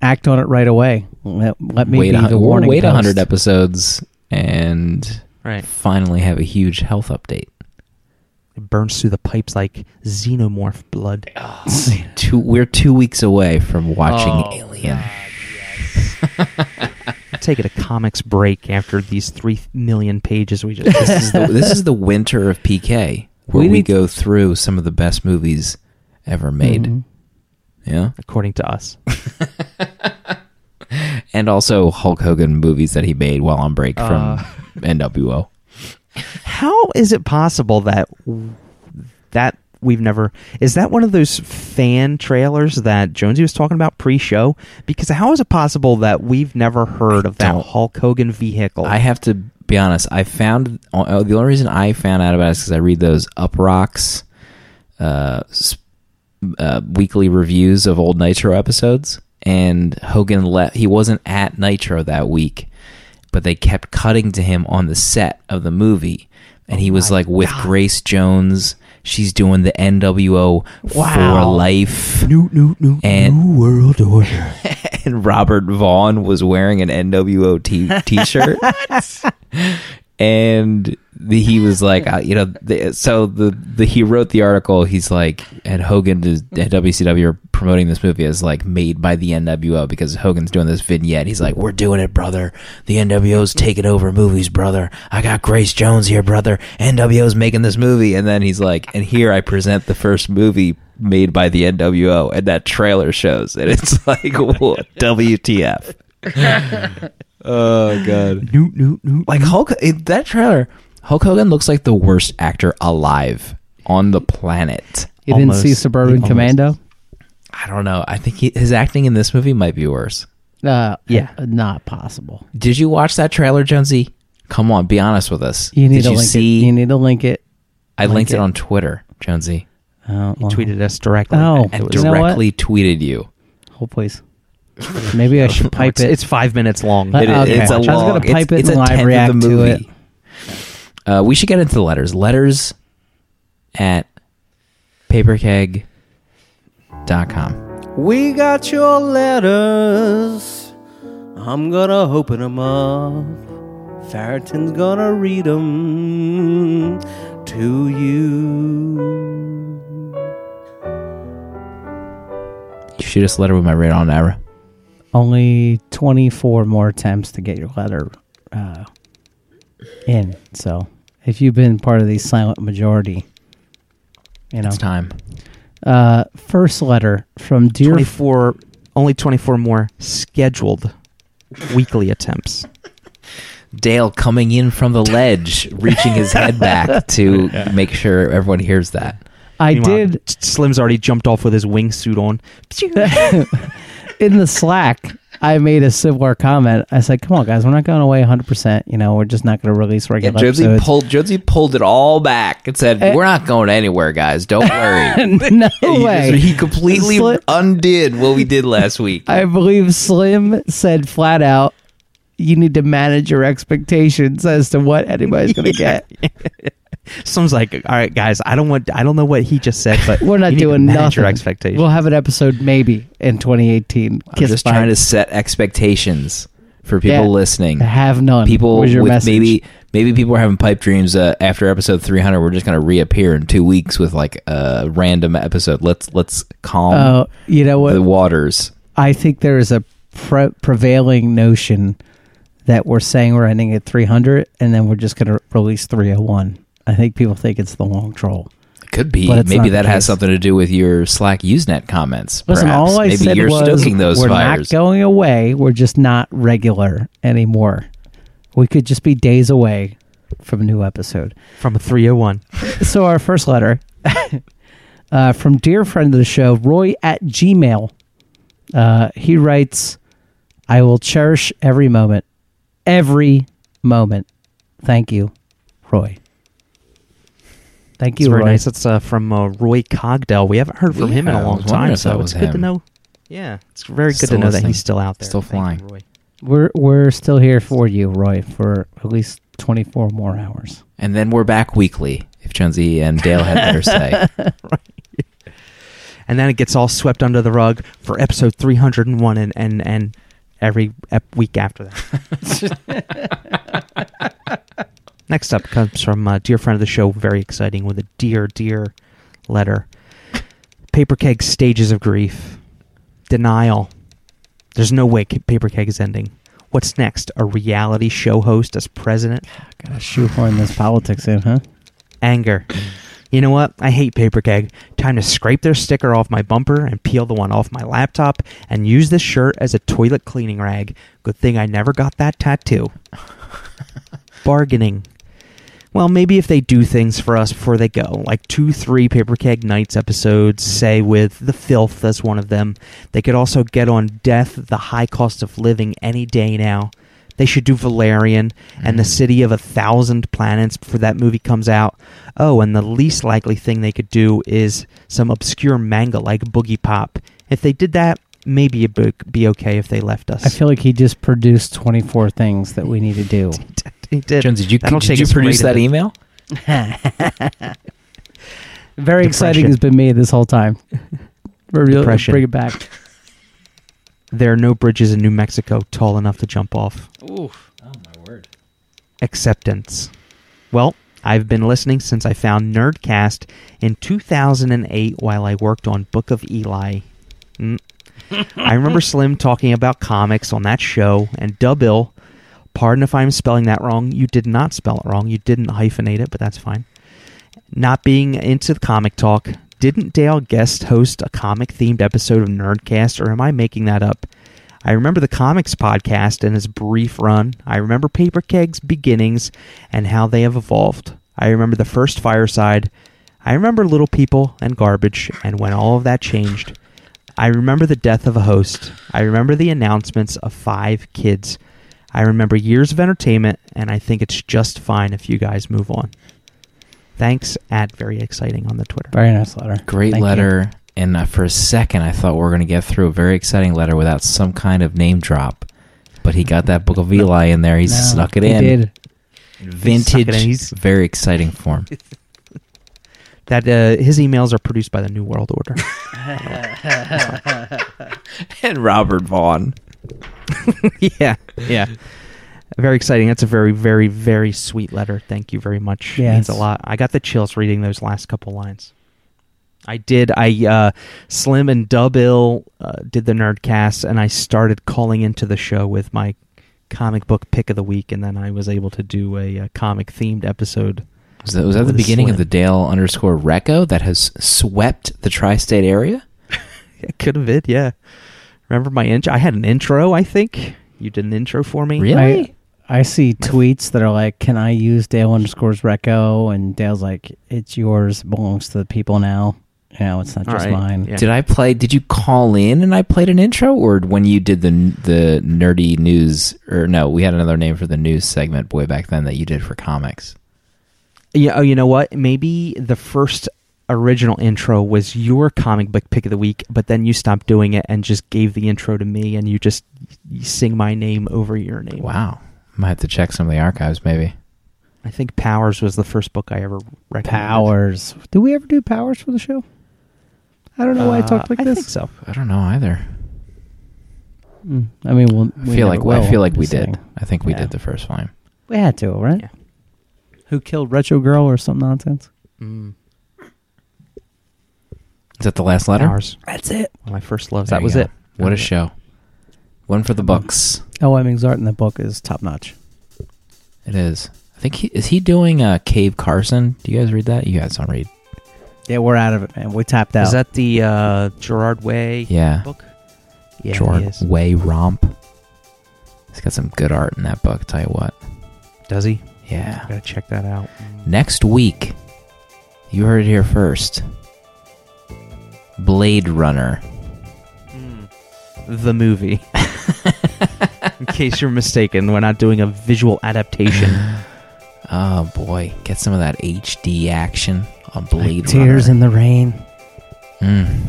Act on it right away. Let, let me wait be a, the warning. wait a post. hundred episodes and Right. finally have a huge health update. It burns through the pipes like xenomorph blood. Two, we're two weeks away from watching Oh, Alien. Taking a comics break after these three million pages we just. This is the, this is the winter of PK, where We we, go through some of the best movies ever made. Mhm. Yeah, according to us. and also Hulk Hogan movies that he made while on break Uh. from NWO. How is it possible that that we've never is that one of those fan trailers that Jonesy was talking about pre-show? Because how is it possible that we've never heard of that Hulk Hogan vehicle? I have to be honest. I found uh, the only reason I found out about it is because I read those Uproxx uh, uh, weekly reviews of old Nitro episodes, and Hogan left. He wasn't at Nitro that week, but they kept cutting to him on the set of the movie and he was like with God. Grace Jones. She's doing the NWO for life. New, new, new, And- new world order. and Robert Vaughn was wearing an NWO t- t-shirt. and the, he was like, uh, you know, the, so the, the he wrote the article. He's like, and Hogan is, at WCW are promoting this movie as like made by the NWO because Hogan's doing this vignette. He's like, we're doing it, brother. The NWO's taking over movies, brother. I got Grace Jones here, brother. NWO's making this movie, and then he's like, and here I present the first movie made by the NWO, and that trailer shows, and it's like, what, WTF? oh god! new, new, new. Like Hulk, it, that trailer, Hulk Hogan looks like the worst actor alive on the planet. You didn't Almost. see Suburban Almost. Commando? I don't know. I think he, his acting in this movie might be worse. Uh, Yeah. uh, not possible. Did you watch that trailer, Jonesy? Come on, be honest with us. You need Did to you link see? it. You need to link it. I link linked it. it. on Twitter, Jonesy, Oh, well, tweeted us directly. Oh. and It was- You know what? directly tweeted you. Hold please. Maybe I should pipe it's, it. it's five minutes long. It is- okay. It's a I was long. gonna pipe it's, it it's and a live tenth react of the to movie. Uh, we should get into the letters. Letters at paperkeg.com. We got your letters. I'm gonna open them up. Farrington's gonna read them to you. You shoot us a letter with my radar arrow. Only 24 more attempts to get your letter uh, in. So if you've been part of the silent majority, you know. It's time. Uh, first letter from dear. 24, only 24 more scheduled weekly attempts. Dale coming in from the ledge, reaching his head back to make sure everyone hears that. I Meanwhile, did Slim's already jumped off with his wingsuit on. in the Slack. I made a similar comment. I said, "Come on, guys, we're not going away 100. percent You know, we're just not going to release Yeah, regular Jonesy episodes." pulled Jonesy pulled it all back and said, Eh. "We're not going anywhere, guys. Don't worry." no he, way. he completely Sli- undid what we did last week. I believe Slim said flat out, "You need to manage your expectations as to what anybody's going to get." Slim's like, all right, guys, I don't want, I don't know what he just said, but We're not you need to doing nothing. Your expectations. We'll have an episode maybe in 2018. I'm just trying to set expectations for people Yeah. listening. have none. People was your with message. maybe maybe people are having pipe dreams uh, after episode 300. We're just going to reappear in two weeks with like a random episode. Let's let's calm Oh, you know what? the waters. I think there is a pre- prevailing notion that we're saying we're ending at 300 and then we're just going to release 301. I think people think it's the long troll. Could be. But Maybe that has something to do with your Slack Usenet comments. Listen, perhaps. all I Maybe said you're was stoking those we're fires. not going away. We're just not regular anymore. We could just be days away from a new episode. from a 301. so our first letter uh, from dear friend of the show, Roy at Gmail. Uh, he writes, "I will cherish every moment, every moment. Thank you, Roy. Thank you. It's you, very Roy. nice. It's uh, from uh, Roy Cogdell. We haven't heard from him in Yeah, a I long was wondering time, if that so was it's good to him. know. Yeah, it's very good Still to know that listening. he's still out there. Still Thank you, flying. Roy. We're we're still here for you, Roy, for at least twenty four more hours. And then we're back weekly if Jonesy and Dale had better say. and then it gets all swept under the rug for episode 301 and and, and every ep- week after that. Next up comes from a dear friend of the show, very exciting, with a dear, dear letter. Paper Keg Stages of Grief. Denial. There's no way Paper Keg is ending. What's next? A reality show host as president? Gotta shoehorn this politics in, huh? Anger. You know what? I hate Paper Keg. Time to scrape their sticker off my bumper and peel the one off my laptop and use this shirt as a toilet cleaning rag. Good thing I never got that tattoo. Bargaining. Well, maybe if they do things for us before they go, like two, three Paper Keg Nights episodes, say with The Filth as one of them, they could also get on Death, The High Cost of Living any day now. They should do Valerian and the mm. City of a Thousand Planets before that movie comes out. Oh, and the least likely thing they could do is some obscure manga like Boogiepop. If they did that, maybe it'd be- be okay if they left us. I feel like he just produced twenty four things that we need to do. he did. Jonesy, did you, That'll did you produce that into- email? Very exciting has been me this whole time. We're Depression. Bring it back. There are no bridges in New Mexico tall enough to jump off. Oof. Oh my word. Acceptance. Well, I've been listening since I found Nerdcast in 2008 while I worked on Book of Eli. Mm. I remember Slim talking about comics on that show, and Dubill, pardon if I'm spelling that wrong, you did not spell it wrong. You didn't hyphenate it, but that's fine. Not being into the comic talk, didn't Dale guest host a comic themed episode of Nerdcast, or am I making that up? I remember the comics podcast and its brief run. I remember Paper Keg's beginnings and how they have evolved. I remember the first fireside. I remember Little People and Garbage and when all of that changed. I remember the death of a host. I remember the announcements of five kids. I remember years of entertainment, and I think it's just fine if you guys move on. Thanks at very exciting on the Twitter. Very nice letter. Great Thank you. letter. And uh, for a second, I thought we are going to get through a very exciting letter without some kind of name drop. But he got that Book of Eli in there. He No, snuck it he in. did. Vintage, Snuck it in. Very exciting form. That uh, his emails are produced by the New World Order. and Robert Vaughn. yeah, yeah. Very exciting. That's a very, very, very sweet letter. Thank you very much. It means a lot. I got the chills reading those last couple lines. I did. I uh, Slim and Dubill uh, did the Nerdcast, and I started calling into the show with my comic book pick of the week, and then I was able to do a, uh comic themed episode. Was that, was that the With a beginning of the Dale underscore Recco that has swept the tri state area? It could have been, yeah. Remember my intro? I had an intro. I think you did an intro for me. Really? I, I see tweets that are like, "Can I use Dale underscores Reco?" And Dale's like, "It's yours. Belongs to the people now. You know, it's not All just right. mine." Yeah. Did I play? Did you call in and I played an intro, or when you did the the nerdy news? Or no, we had another name for the news segment way back then that you did for comics. Yeah, oh, you know what? Maybe the first original intro was your comic book pick of the week, but then you stopped doing it and just gave the intro to me, and you just you sing my name over your name. Wow, I might have to check some of the archives, maybe. I think Powers was the first book I ever recommended. Powers. Did we ever do powers for the show? I don't know why I talked like Uh, I this. think so. I don't know either. Mm, I mean, we'll, I feel like I feel like we did. Saying. I think we Yeah. did the first volume. We had to, right? Yeah. Who killed Retro Girl or some nonsense? Mm. Is that the last letter? Powers. That's it. One my first loves. There that was go. it. What a That it. show! One for the books. Oh, Oeming's art in the book is top notch. It is. I think he is he doing uh, Cave Carson. Do you guys read that? You guys don't read. Yeah, we're out of it, man. We tapped out. Is that the uh, Gerard Way Yeah, book? Yeah, Jordan he is. Way Romp. He's got some good art in that book. Tell you what. Does he? Yeah. Gotta check that out. Next week, you heard it here first. Blade Runner. The movie. In case you're mistaken, we're not doing a visual adaptation. Oh boy, get some of that HD action on Blade Tears Runner. in the rain. Mm.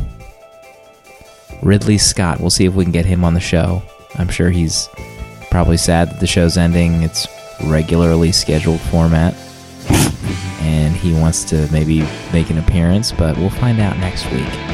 Ridley Scott. We'll see if we can get him on the show. I'm sure he's probably sad that the show's ending. It's regularly scheduled format. and he wants to maybe make an appearance, but we'll find out next week.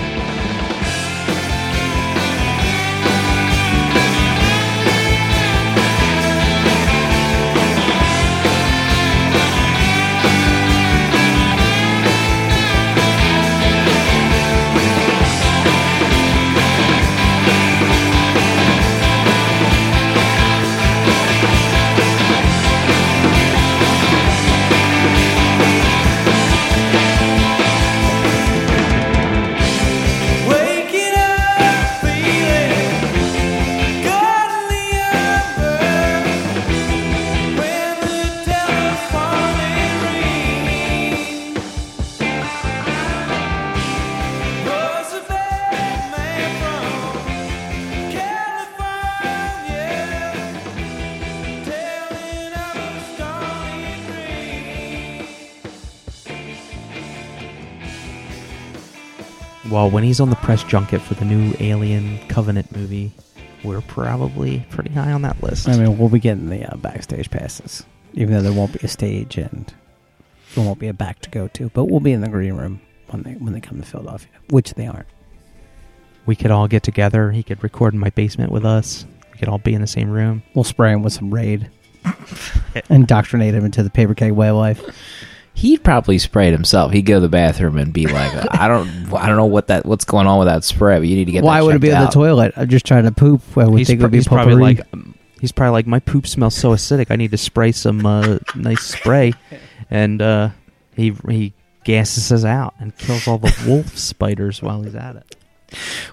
When he's on the press junket for the new Alien Covenant movie, we're probably pretty high on that list. I mean, we'll be getting the uh, backstage passes, even though there won't be a stage. And there won't be a back to go to, but we'll be in the green room when they when they come to Philadelphia, which they aren't. We could all get together. He could record in my basement with us. We could all be in the same room. We'll spray him with some raid, indoctrinate him into the paper keg way of life. He'd probably spray it himself. He'd go to the bathroom and be like, "I don't, I don't know what that, what's going on with that spray, but you need to get." Why that would it be checked in the out." toilet? I'm just trying to poop. I would he's think it pro- would be he's probably potpourri. like, he's probably like, my poop smells so acidic. I need to spray some uh, nice spray, and uh, he he gasses us out and kills all the wolf spiders while he's at it.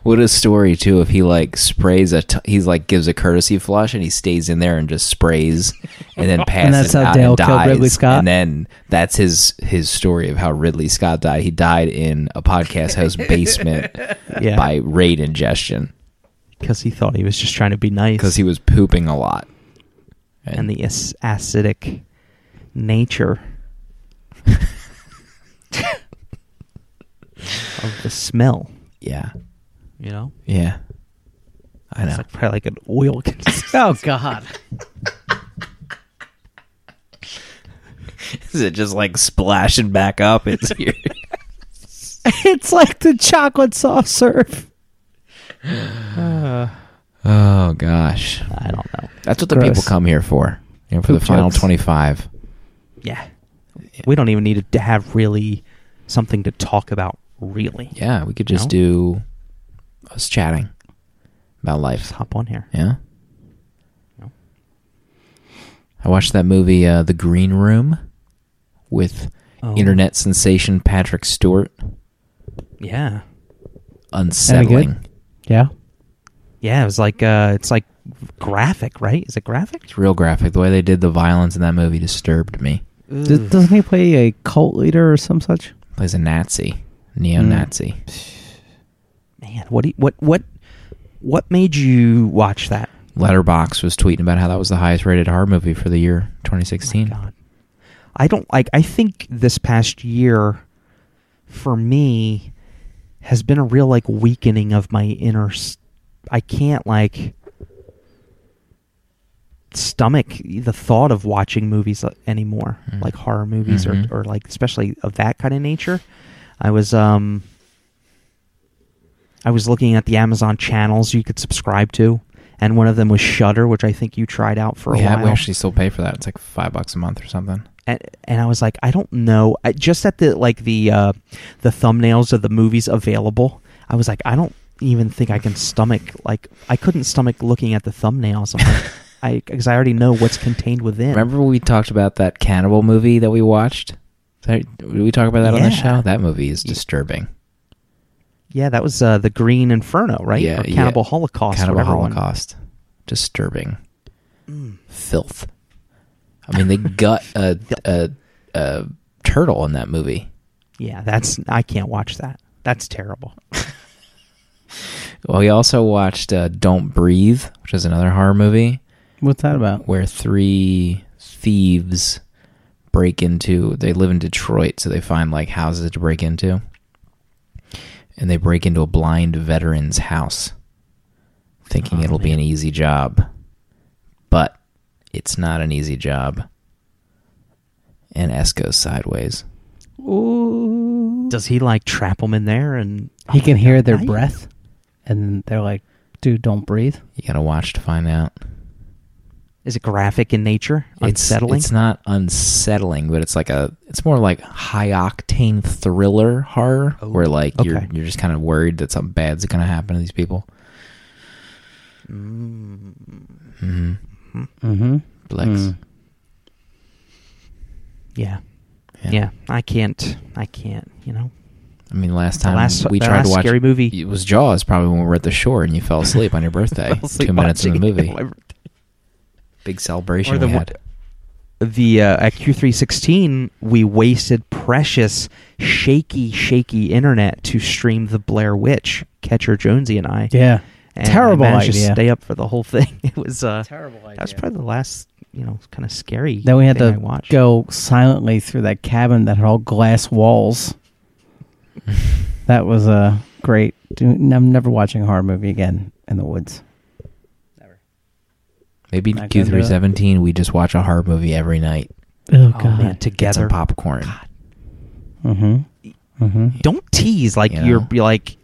What a story too! If he like sprays a, t- he's like gives a courtesy flush and he stays in there and just sprays, and then passes that's how out Dale and killed dies. Ridley Scott? And then that's his his story of how Ridley Scott died. He died in a podcast house basement Yeah, by raid ingestion because he thought he was just trying to be nice. because he was pooping a lot. and the ac- acidic nature of the smell. yeah, You know, yeah, I it's know. like probably like an oil. oh God! Is it just like splashing back up? It's here. it's like the chocolate soft serve. oh gosh, I don't know. that's what the Gross. people come here for. You know, for Poop the final jokes. twenty-five. Yeah, we don't even need to have really something to talk about. Really, Yeah, we could just No? do us chatting about just life. hop on here. Yeah. No. I watched that movie, uh, The Green Room, with Oh. internet sensation Patrick Stewart. Yeah, Unsettling. Yeah. yeah. It was like uh, it's like graphic, right? Is it graphic? It's real graphic. The way they did the violence in that movie disturbed me. D- doesn't he play a cult leader or some such? Plays a Nazi, neo-Nazi. Man, what do you, what what what made you watch that? Letterboxd was tweeting about how that was the highest rated horror movie for the year 2016. God. I don't like I think this past year for me has been a real like weakening of my inner I can't like stomach the thought of watching movies uh, anymore Mm. like horror movies Mhm. or or like especially of that kind of nature. I was um I was looking at the Amazon channels you could subscribe to and one of them was Shudder which I think you tried out for a yeah, while we actually still pay for that. It's like five bucks a month or something. and, and I was like, I don't know. I, just at the like the uh, the thumbnails of the movies available, I was like, I don't even think I can stomach like I couldn't stomach looking at the thumbnails. I'm like, I because I already know what's contained within. Remember we talked about that cannibal movie that we watched? Did we talk about that on the show? That movie is disturbing. Yeah, that was uh, the Green Inferno, right? Yeah, or Cannibal yeah. Holocaust. Cannibal whatever one. Holocaust. Disturbing. Mm. Filth. I mean, they gut a, a, a turtle in that movie. Yeah, that's I can't watch that. That's terrible. Well, we also watched uh, Don't Breathe, which is another horror movie What's that about? where three thieves break into. They live in Detroit, so they find like houses to break into, and they break into a blind veteran's house, thinking Oh, it'll be an easy job, but it's not an easy job. And S goes sideways. Ooh. Does he like trap them in there and He can oh hear their I- breath, and they're like, "Dude, don't breathe." You gotta watch to find out. Is it graphic in nature? It's, Unsettling. It's not unsettling, but it's like a. It's more like high octane thriller horror, Oh, where like you're you're just kind of worried that something bad's gonna happen to these people. Mm-hmm. Mm-hmm. Blex. Mm. yeah. Yeah. yeah, I can't. I can't. You know. I mean, last time last- we tried last to watch a scary movie- It was Jaws, probably when we were at the shore and you fell asleep on your birthday. Asleep Two minutes in the movie. it on my Big celebration Or the we had. the uh, at Q316 we wasted precious shaky shaky internet to stream the Blair Witch Catcher Jonesy and I Yeah. and Terrible I managed idea. to stay up for the whole thing it was uh Terrible idea. that was probably the last you know kind of scary Then we had thing to watched. go silently through that cabin that had all glass walls. that was uh, great. I'm never watching a horror movie again in the woods. Maybe Not gonna do it. Q317, we just watch a horror movie every night. Oh, oh man Get some together popcorn. God Mm-hmm. Mm-hmm. Don't tease like You you're know? be like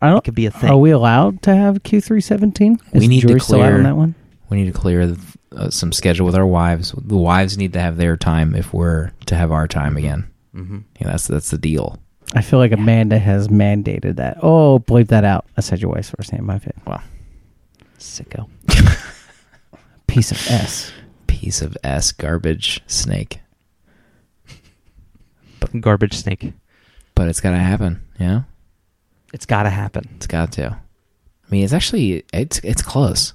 I don't. it could be a thing. Are we allowed to have Q three seventeen? We need to jury still out clear- on that one. We need to clear uh, some schedule with our wives. The wives need to have their time if we're to have our time again. Mm-hmm. Yeah, that's that's the deal. I feel like Amanda has mandated that. Oh, bleep that out. I said your wife's first name. My bad. Sicko. Piece of S. Piece of s garbage snake, Garbage snake. but it's got to happen. yeah? It's got to happen. it's got to. I mean, it's actually it's it's close.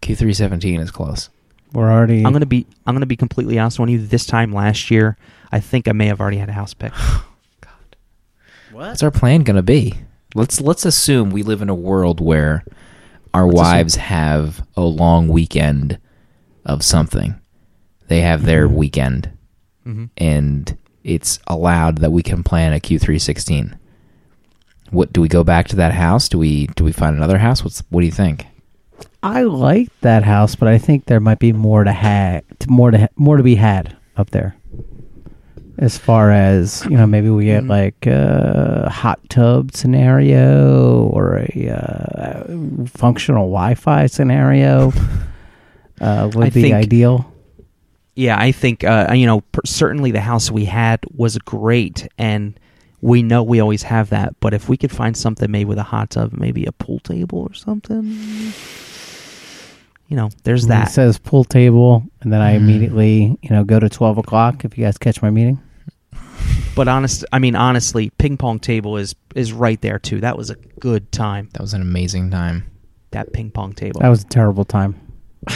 Q three seventeen is close. We're already. I'm gonna be I'm gonna be completely honest with you. This time last year, I think I may have already had a house picked. What's our plan going to be? Let's let's assume we live in a world where our Let's wives have a long weekend of something. They have their Mm-hmm. weekend, hmm and it's allowed that we can plan a Q three sixteen. What do we go back to that house? Do we do we find another house? What's what do you think? I like that house, but I think there might be more to ha- more to ha- more to be had up there. As far as you know, maybe we get Mm. like a hot tub scenario or a uh, functional Wi-Fi scenario. Uh, would I be think- ideal. Yeah, I think uh, you know per- certainly the house we had was great, and we know we always have that. But if we could find something maybe with a hot tub, maybe a pool table or something, you know, there's It that. says pool table, and then I Mm. immediately you know go to twelve o'clock. If you guys catch my meeting, But honest, I mean honestly, ping pong table is is right there too. That was a good time. That was an amazing time. That ping pong table. that was a terrible time.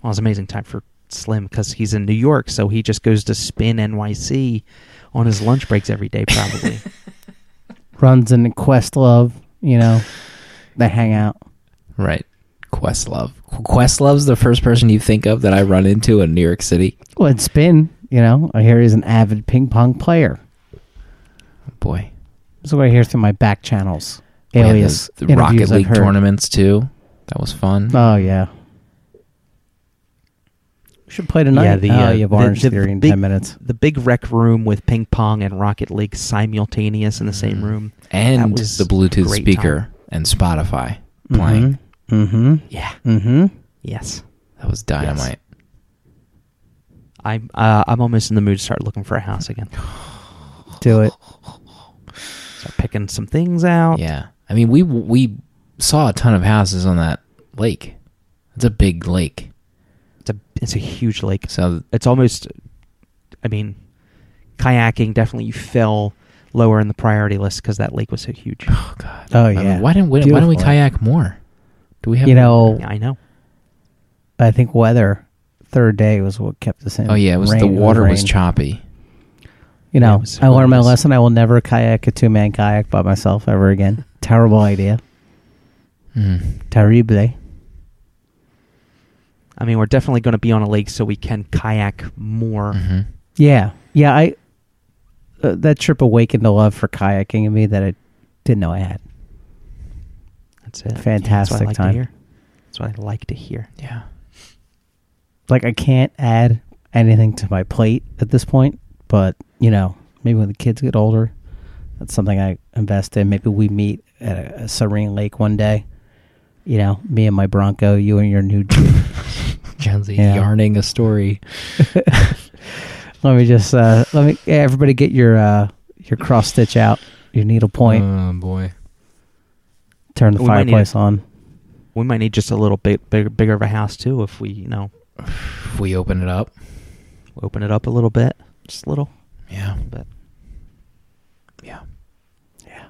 Well, it was an amazing time for Slim because he's in New York, so he just goes to Spin NYC on his lunch breaks every day, probably. Runs in Questlove, you know, they hang out. Right. Questlove. Questlove's the first person you think of that I run into in New York City. Well, it's Spin, you know. I hear he's an avid ping pong player. Boy. This is what I hear through my back channels. We had Alias the, the Rocket interviews I've League heard. tournaments too. That was fun. Oh yeah. We should play tonight. Yeah, the, oh, uh, you have the- Orange the Theory in big- ten minutes. the big rec room with ping pong and Rocket League simultaneous in the same room. and That was the Bluetooth great speaker and Spotify playing. Mm-hmm. Yeah. Mm-hmm. Yes. That was dynamite. I'm uh, I'm almost in the mood to start looking for a house again. Do it. Start picking some things out. Yeah. I mean, we we saw a ton of houses on that lake. It's a big lake. It's a it's a huge lake. So It's almost I mean kayaking definitely fell lower in the priority list because that lake was so huge. oh god. Oh I mean, yeah. why didn't we, why don't we kayak more? Do we have You know, Yeah, I know. I think weather. Third day was what kept us in. Oh yeah, it was Rain- the water was rain. choppy. You know, it was I learned my lesson. I will never kayak a two man kayak by myself ever again. Terrible idea. Mm. Terrible. I mean, we're definitely going to be on a lake so we can kayak more. hmm Yeah, yeah. I uh, that trip awakened a love for kayaking in me that I didn't know I had. That's it. Fantastic That's what I like time. to hear. That's what I like to hear. Yeah. Like I can't add anything to my plate at this point, but you know, maybe when the kids get older, that's something I invest in. Maybe we meet at a, a serene lake one day. You know, me and my Bronco, you and your new Jeep. Jonesy Yeah. yarning a story. let me just uh let me yeah, everybody get your uh your cross stitch out, your needle point, Oh boy. turn the we might need fireplace on. We might need just a little bit bigger, bigger of a house too if we, you know, If we open it up. open it up a little bit, just a little Yeah. bit. Yeah. Yeah.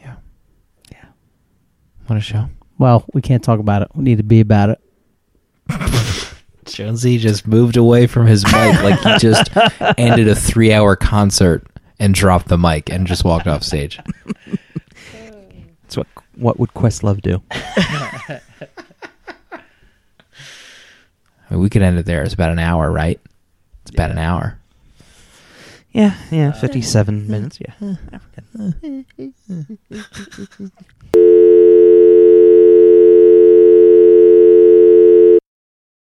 Yeah. Yeah. What a show. Well, we can't talk about it. We need to be about it. Jonesy just moved away from his mic like he just ended a three hour concert and dropped the mic and just walked off stage. That's what what would Questlove do? I mean, we could end it there. It's about an hour, right? It's about an hour. Yeah, yeah, uh, fifty-seven minutes. Yeah.